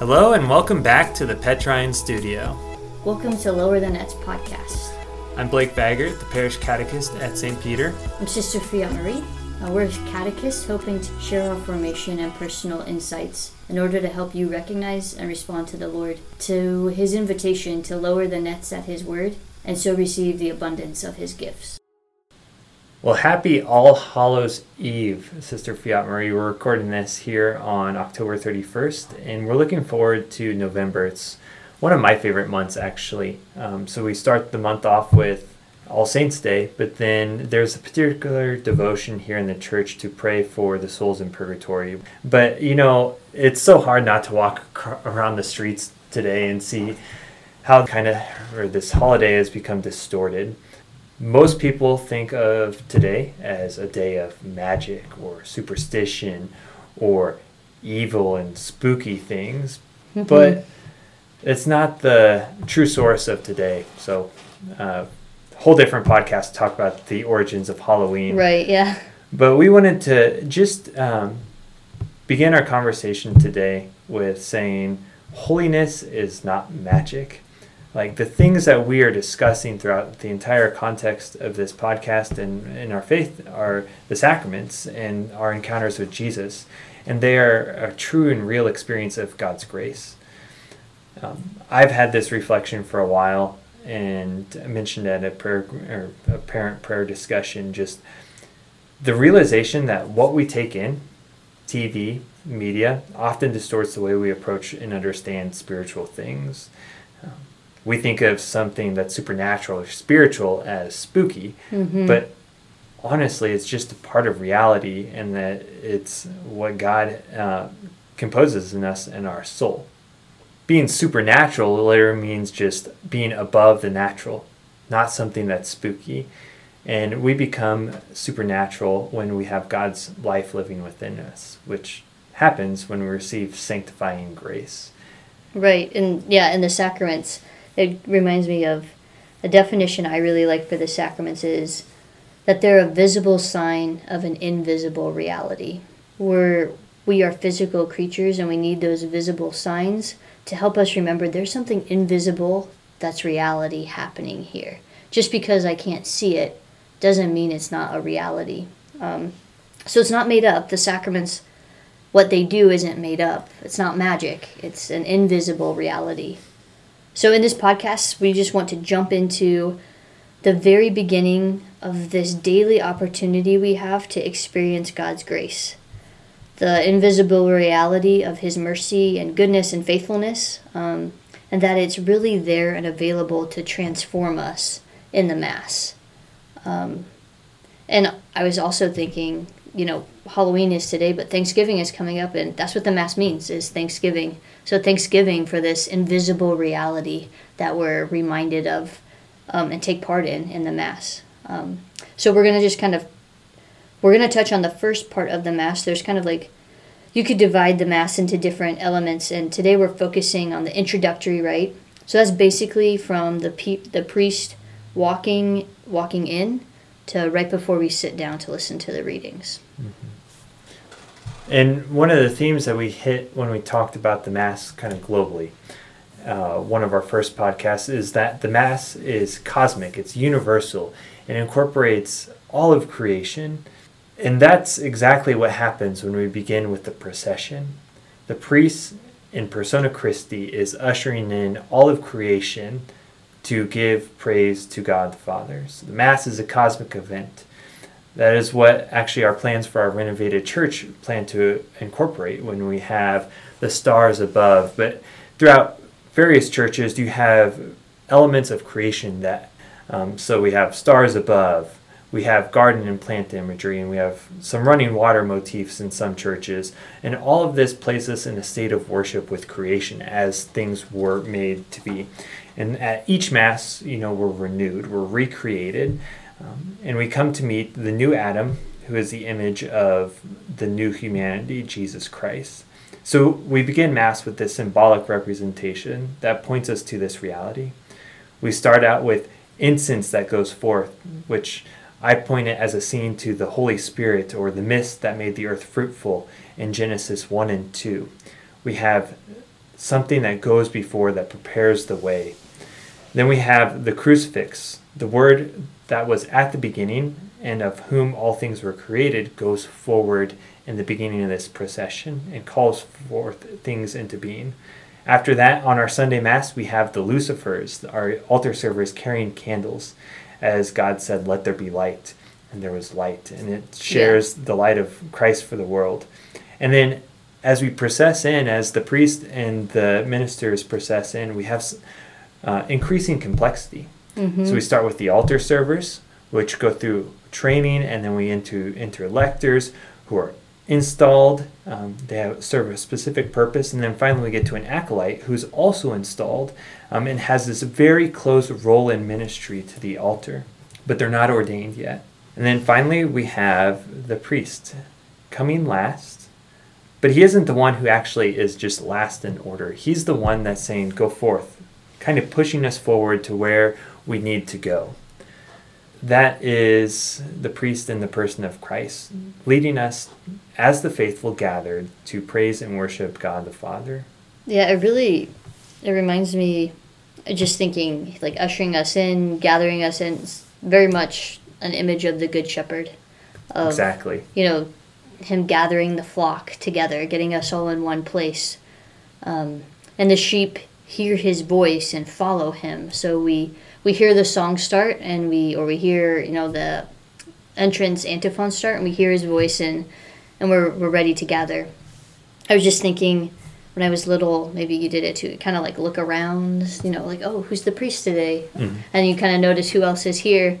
Hello and welcome back to the Petrine Studio. Welcome to Lower the Nets podcast. I'm Blake Vajgrt, the parish catechist at St. Peter. I'm Sister Fiat Marie. Uh, we're catechists hoping to share our formation and personal insights in order to help you recognize and respond to the Lord, to His invitation to lower the nets at His word, and so receive the abundance of His gifts. Well, happy All Hallows Eve, Sister Fiat Marie. We're recording this here on October 31st, and we're looking forward to November. It's one of my favorite months, actually. Um, so we start the month off with All Saints Day, but then there's a particular devotion here in the church to pray for the souls in purgatory. But, you know, it's so hard not to walk around the streets today and see how kind of, or this holiday has become distorted most people think of today as a day of magic or superstition or evil and spooky things, mm-hmm. but it's not the true source of today. So, uh, whole different podcast to talk about the origins of Halloween. Right. Yeah. But we wanted to just um, begin our conversation today with saying holiness is not magic like the things that we are discussing throughout the entire context of this podcast and in our faith are the sacraments and our encounters with Jesus, and they are a true and real experience of God's grace. Um, I've had this reflection for a while, and mentioned at a prayer or a parent prayer discussion just the realization that what we take in, TV, media, often distorts the way we approach and understand spiritual things. Um, we think of something that's supernatural or spiritual as spooky, mm-hmm. but honestly, it's just a part of reality, and that it's what God uh, composes in us and our soul. Being supernatural literally means just being above the natural, not something that's spooky. And we become supernatural when we have God's life living within us, which happens when we receive sanctifying grace. Right. And yeah, in the sacraments, it reminds me of a definition I really like for the sacraments is that they're a visible sign of an invisible reality. We're, we are physical creatures and we need those visible signs to help us remember there's something invisible that's reality happening here. Just because I can't see it doesn't mean it's not a reality. Um, so it's not made up. The sacraments, what they do isn't made up. It's not magic, it's an invisible reality. So, in this podcast, we just want to jump into the very beginning of this daily opportunity we have to experience God's grace. The invisible reality of His mercy and goodness and faithfulness, um, and that it's really there and available to transform us in the Mass. Um, and I was also thinking, you know, Halloween is today, but Thanksgiving is coming up, and that's what the Mass means is Thanksgiving. So Thanksgiving for this invisible reality that we're reminded of um, and take part in in the Mass. Um, so we're gonna just kind of we're gonna touch on the first part of the Mass. There's kind of like you could divide the Mass into different elements, and today we're focusing on the introductory rite. So that's basically from the pe- the priest walking walking in to right before we sit down to listen to the readings. Mm-hmm. And one of the themes that we hit when we talked about the Mass kind of globally, uh, one of our first podcasts, is that the Mass is cosmic, it's universal, it incorporates all of creation. And that's exactly what happens when we begin with the procession. The priest in persona Christi is ushering in all of creation to give praise to God the Father. So the Mass is a cosmic event. That is what actually our plans for our renovated church plan to incorporate when we have the stars above. But throughout various churches, you have elements of creation that, um, so we have stars above, we have garden and plant imagery, and we have some running water motifs in some churches. And all of this places us in a state of worship with creation as things were made to be. And at each Mass, you know, we're renewed, we're recreated. Um, and we come to meet the new Adam, who is the image of the new humanity, Jesus Christ. So we begin Mass with this symbolic representation that points us to this reality. We start out with incense that goes forth, which I point it as a scene to the Holy Spirit or the mist that made the earth fruitful in Genesis 1 and 2. We have something that goes before that prepares the way. Then we have the crucifix. The word that was at the beginning and of whom all things were created goes forward in the beginning of this procession and calls forth things into being. After that, on our Sunday Mass, we have the Lucifers, our altar servers carrying candles. As God said, Let there be light. And there was light. And it shares yeah. the light of Christ for the world. And then as we process in, as the priest and the ministers process in, we have uh, increasing complexity. Mm-hmm. So we start with the altar servers, which go through training, and then we into enter lectors who are installed. Um, they have, serve a specific purpose, and then finally we get to an acolyte who's also installed um, and has this very close role in ministry to the altar, but they're not ordained yet. And then finally we have the priest coming last, but he isn't the one who actually is just last in order. He's the one that's saying, "Go forth," kind of pushing us forward to where we need to go that is the priest in the person of Christ, leading us as the faithful gathered to praise and worship God the Father. Yeah, it really it reminds me just thinking like ushering us in, gathering us in, very much an image of the good shepherd. Of, exactly. You know, him gathering the flock together, getting us all in one place. Um, and the sheep hear his voice and follow him. So we we hear the song start and we or we hear you know the entrance antiphon start and we hear his voice and and we're we're ready to gather. I was just thinking when I was little, maybe you did it too. Kind of like look around, you know, like oh, who's the priest today, mm-hmm. and you kind of notice who else is here.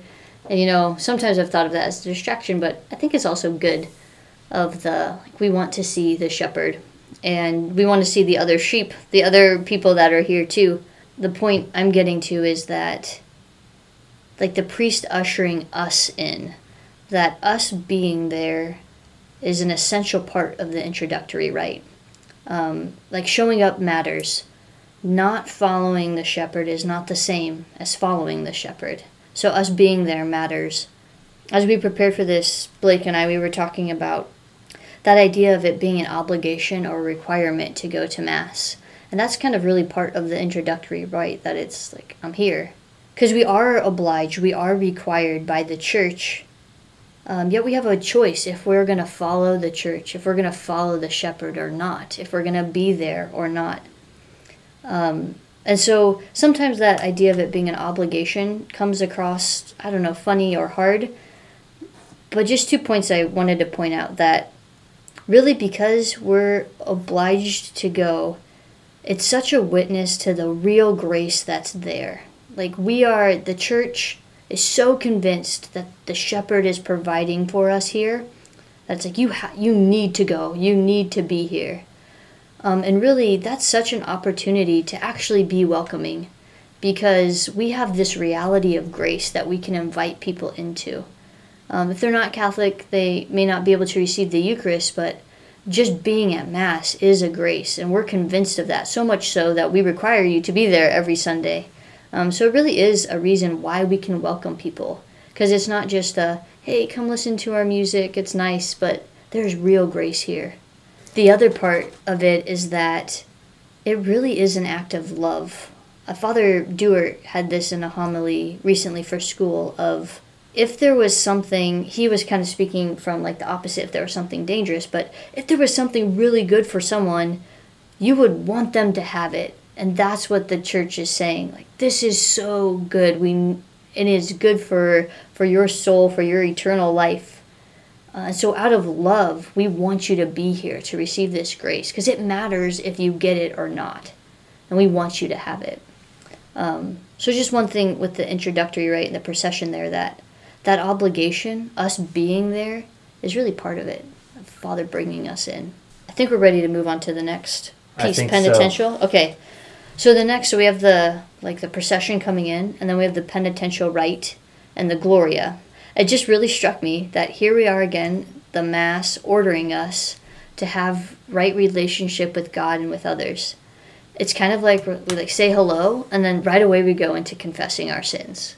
And you know, sometimes I've thought of that as a distraction, but I think it's also good. Of the like, we want to see the shepherd, and we want to see the other sheep, the other people that are here too the point I'm getting to is that, like the priest ushering us in, that us being there is an essential part of the introductory rite. Um, like showing up matters. Not following the shepherd is not the same as following the shepherd. So us being there matters. As we prepared for this, Blake and I, we were talking about that idea of it being an obligation or requirement to go to Mass. And that's kind of really part of the introductory rite that it's like, I'm here. Because we are obliged, we are required by the church. Um, yet we have a choice if we're going to follow the church, if we're going to follow the shepherd or not, if we're going to be there or not. Um, and so sometimes that idea of it being an obligation comes across, I don't know, funny or hard. But just two points I wanted to point out that really because we're obliged to go, it's such a witness to the real grace that's there. Like we are, the church is so convinced that the shepherd is providing for us here. That's like you ha- you need to go. You need to be here. Um, and really, that's such an opportunity to actually be welcoming because we have this reality of grace that we can invite people into. Um, if they're not Catholic, they may not be able to receive the Eucharist, but just being at Mass is a grace, and we're convinced of that, so much so that we require you to be there every Sunday. Um, so it really is a reason why we can welcome people. Because it's not just a, hey, come listen to our music, it's nice, but there's real grace here. The other part of it is that it really is an act of love. A Father Dewar had this in a homily recently for school of if there was something he was kind of speaking from like the opposite if there was something dangerous but if there was something really good for someone you would want them to have it. And that's what the church is saying like this is so good. We it is good for for your soul for your eternal life. Uh, so out of love we want you to be here to receive this grace because it matters if you get it or not. And we want you to have it. Um, so just one thing with the introductory rite and the procession there that that obligation, us being there, is really part of it. Father bringing us in. I think we're ready to move on to the next piece, penitential. So. Okay, so the next, so we have the like the procession coming in, and then we have the penitential rite and the Gloria. It just really struck me that here we are again, the Mass ordering us to have right relationship with God and with others. It's kind of like we like say hello, and then right away we go into confessing our sins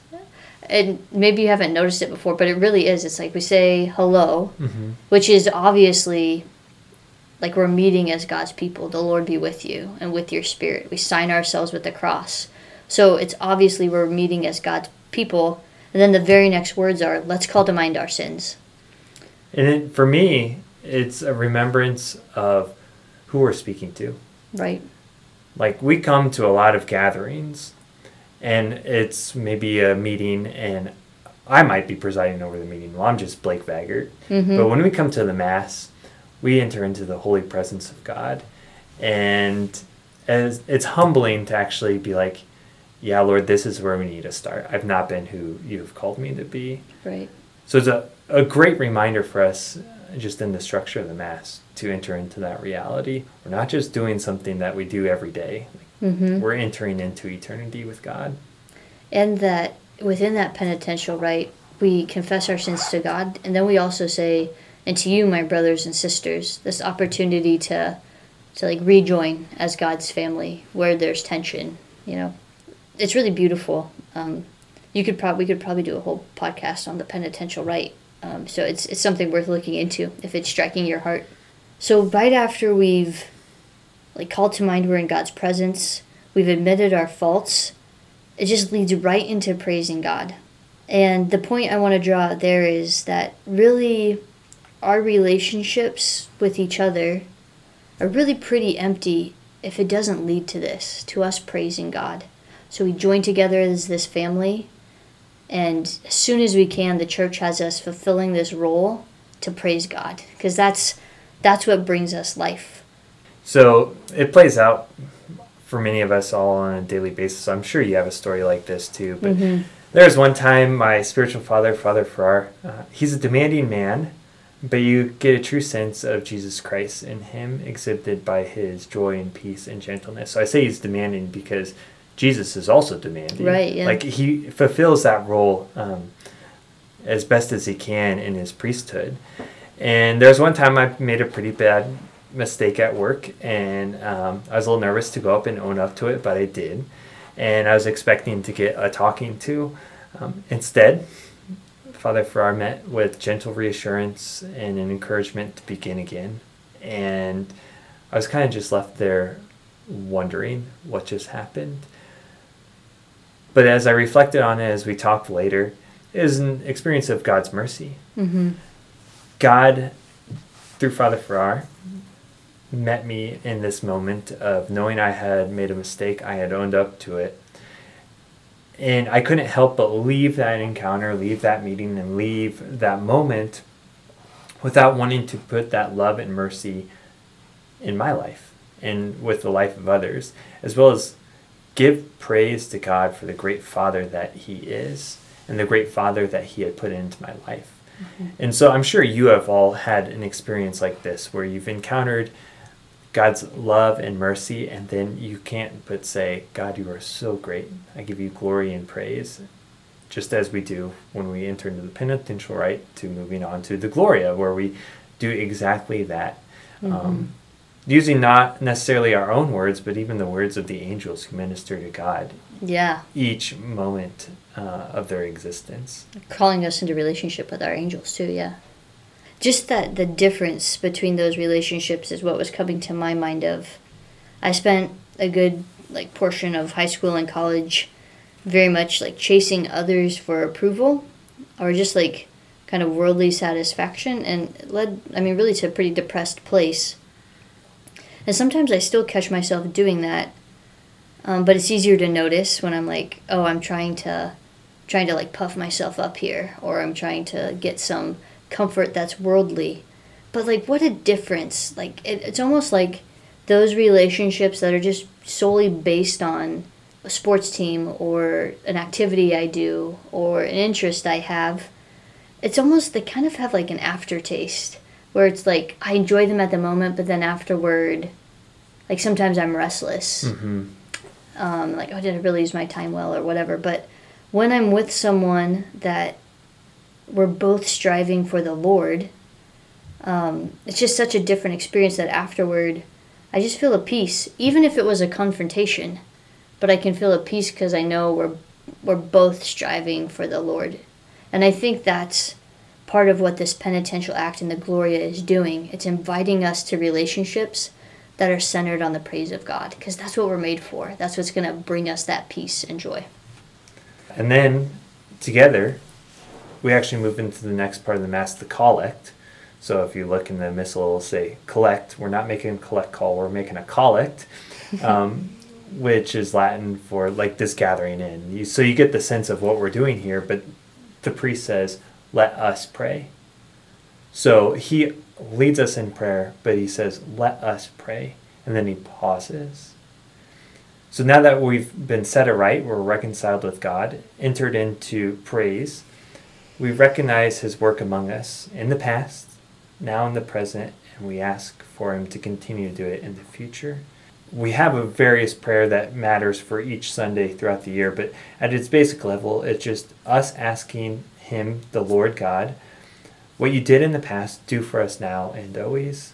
and maybe you haven't noticed it before, but it really is. It's like we say hello, mm-hmm. which is obviously like we're meeting as God's people. The Lord be with you and with your spirit. We sign ourselves with the cross. So it's obviously we're meeting as God's people. And then the very next words are, let's call to mind our sins. And it, for me, it's a remembrance of who we're speaking to. Right. Like we come to a lot of gatherings and it's maybe a meeting and I might be presiding over the meeting. Well, I'm just Blake Vajgrt. Mm-hmm. But when we come to the Mass, we enter into the holy presence of God. And as it's humbling to actually be like, yeah, Lord, this is where we need to start. I've not been who you have called me to be. Right. So it's a, a great reminder for us, just in the structure of the Mass, to enter into that reality. We're not just doing something that we do every day, Mm-hmm. we're entering into eternity with God. And that within that penitential rite, we confess our sins to God, and then we also say, "And to you, my brothers and sisters," this opportunity to, to like rejoin as God's family where there's tension. You know, it's really beautiful. Um, you could probably we could probably do a whole podcast on the penitential rite. Um, so it's it's something worth looking into if it's striking your heart. So right after we've like called to mind we're in God's presence, we've admitted our faults it just leads right into praising God. And the point I want to draw there is that really our relationships with each other are really pretty empty if it doesn't lead to this, to us praising God. So we join together as this family, and as soon as we can, the church has us fulfilling this role to praise God, because that's that's what brings us life. So it plays out for many of us all on a daily basis. I'm sure you have a story like this too. But Mhm. there was one time my spiritual father, Father Farrar, uh, he's a demanding man, but you get a true sense of Jesus Christ in him, exhibited by his joy and peace and gentleness. So I say he's demanding because Jesus is also demanding. Right, yeah. Like he fulfills that role um, as best as he can in his priesthood. And there was one time I made a pretty bad mistake at work, and um, I was a little nervous to go up and own up to it, but I did. And I was expecting to get a talking to. Um, instead, Father Farrar met with gentle reassurance and an encouragement to begin again. And I was kind of just left there wondering what just happened. But as I reflected on it as we talked later, it was an experience of God's mercy. Mm-hmm. God, through Father Farrar, met me in this moment of knowing I had made a mistake, I had owned up to it. And I couldn't help but leave that encounter, leave that meeting, and leave that moment without wanting to put that love and mercy in my life and with the life of others, as well as give praise to God for the great Father that He is and the great Father that He had put into my life. And so I'm sure you have all had an experience like this where you've encountered God's love and mercy, and then you can't but say, God, you are so great. I give you glory and praise, just as we do when we enter into the penitential rite to moving on to the Gloria, where we do exactly that. Um, using not necessarily our own words, but even the words of the angels who minister to God Yeah, each moment uh, of their existence. calling us into relationship with our angels too. Yeah, just that the difference between those relationships is what was coming to my mind. Of, I spent a good like portion of high school and college, very much like chasing others for approval, or just like kind of worldly satisfaction, and it led I mean really to a pretty depressed place. And sometimes I still catch myself doing that. Um, but it's easier to notice when I'm like, oh, I'm trying to, trying to like puff myself up here, or I'm trying to get some comfort that's worldly. But like, what a difference! Like, it, it's almost like those relationships that are just solely based on a sports team or an activity I do or an interest I have. It's almost they kind of have like an aftertaste where it's like I enjoy them at the moment, but then afterward, like sometimes I'm restless Mm-hmm. um, like, oh, did I really use my time well or whatever. But when I'm with someone that we're both striving for the Lord, um, it's just such a different experience that afterward, I just feel a peace, even if it was a confrontation. But I can feel a peace because I know we're we're both striving for the Lord, and I think that's part of what this penitential act in the Gloria is doing. It's inviting us to relationships that are centered on the praise of God, because that's what we're made for. That's what's going to bring us that peace and joy. And then together, we actually move into the next part of the Mass, the collect. So if you look in the missal, it'll say collect. We're not making a collect call, we're making a collect, um, which is Latin for like this gathering in. You, so you get the sense of what we're doing here, but the priest says, let us pray. So he leads us in prayer, but he says, let us pray. And then he pauses. So now that we've been set aright, we're reconciled with God, entered into praise, we recognize his work among us in the past, now in the present, and we ask for him to continue to do it in the future. We have a various prayer that matters for each Sunday throughout the year, but at its basic level, it's just us asking him, the Lord God, what you did in the past, do for us now and always.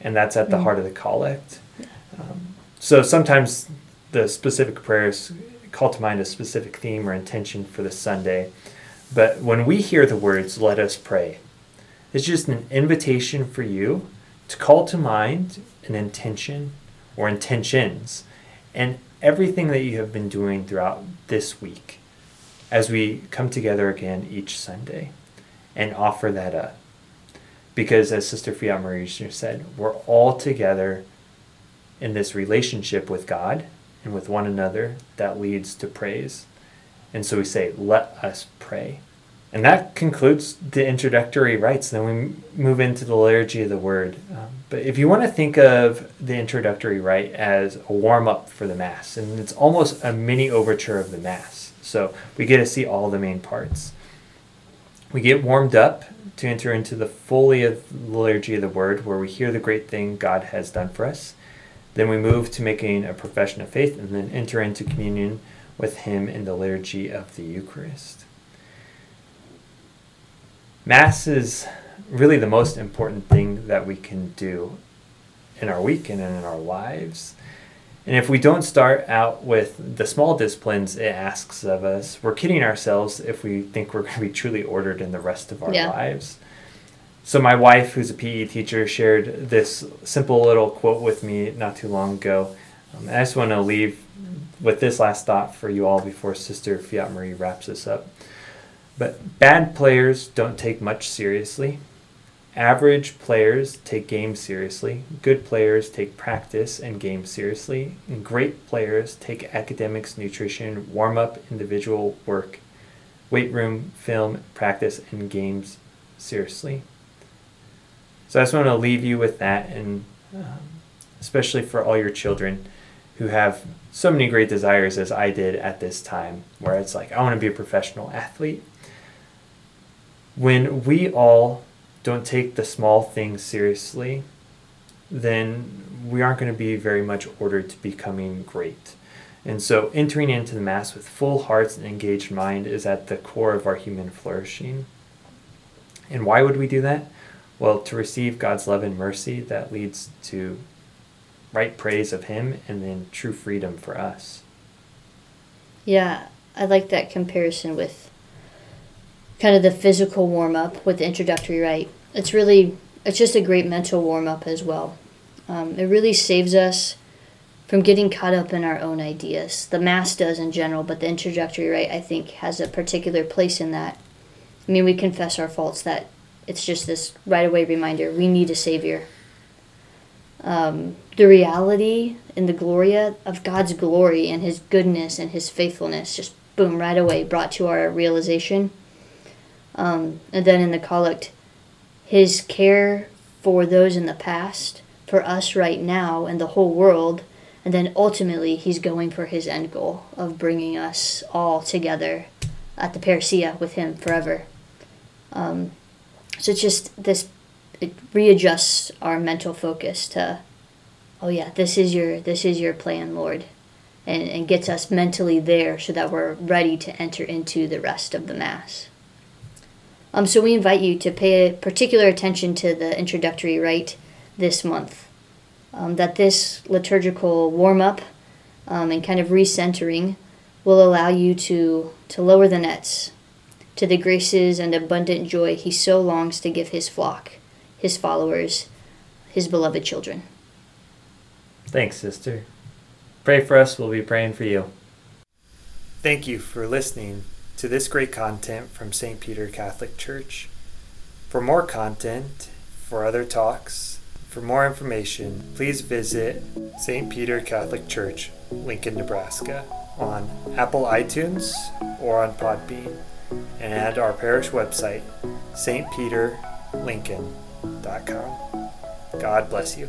And that's at the mm. heart of the collect. Um, so sometimes the specific prayers call to mind a specific theme or intention for the Sunday. But when we hear the words, let us pray, it's just an invitation for you to call to mind an intention or intentions and everything that you have been doing throughout this week as we come together again each Sunday and offer that up. Because as Sister Fiat Marie said, we're all together in this relationship with God and with one another that leads to praise. And so we say, let us pray. And that concludes the introductory rites. Then we move into the liturgy of the word. Um, but if you want to think of the introductory rite as a warm up for the Mass, and it's almost a mini overture of the Mass. So we get to see all the main parts. We get warmed up to enter into the fully of the liturgy of the word, where we hear the great thing God has done for us. Then we move to making a profession of faith and then enter into communion with Him in the liturgy of the Eucharist. Mass is really the most important thing that we can do in our week and in our lives. And if we don't start out with the small disciplines it asks of us, we're kidding ourselves if we think we're going to be truly ordered in the rest of our yeah. lives. So, my wife, who's a PE teacher, shared this simple little quote with me not too long ago. Um, I just want to leave with this last thought for you all before Sister Fiat Marie wraps this up. But bad players don't take much seriously. Average players take games seriously. Good players take practice and games seriously. And great players take academics, nutrition, warm up, individual work, weight room, film, practice, and games seriously. So I just want to leave you with that, and um, especially for all your children who have so many great desires as I did at this time, where it's like, I want to be a professional athlete. When we all don't take the small things seriously, then we aren't going to be very much ordered to becoming great. And so entering into the Mass with full hearts and engaged mind is at the core of our human flourishing. And why would we do that? Well, to receive God's love and mercy that leads to right praise of Him and then true freedom for us. Yeah, I like that comparison with kind of the physical warm up with the introductory rite. It's really it's just a great mental warm up as well. Um, it really saves us from getting caught up in our own ideas. The mass does in general, but the introductory rite I think has a particular place in that. I mean, we confess our faults. That it's just this right away reminder we need a savior. Um, the reality and the gloria of God's glory and His goodness and His faithfulness just boom right away brought to our realization um, and then in the collect, his care for those in the past, for us right now, and the whole world. And then ultimately, he's going for his end goal of bringing us all together at the parousia with him forever. Um, so it's just this, it readjusts our mental focus to, oh yeah, this is your this is your plan, Lord, and and gets us mentally there so that we're ready to enter into the rest of the mass. Um, so we invite you to pay particular attention to the introductory rite this month. Um, that this liturgical warm up um, and kind of recentering will allow you to, to lower the nets, to to the graces and abundant joy he so longs to give his flock, his followers, his beloved children. Thanks, sister. Pray for us, we'll be praying for you. Thank you for listening to this great content from St. Peter Catholic Church. For more content, for other talks, for more information, please visit St. Peter Catholic Church, Lincoln, Nebraska on Apple iTunes or on Podbean and at our parish website, stpeterlincoln.com. God bless you.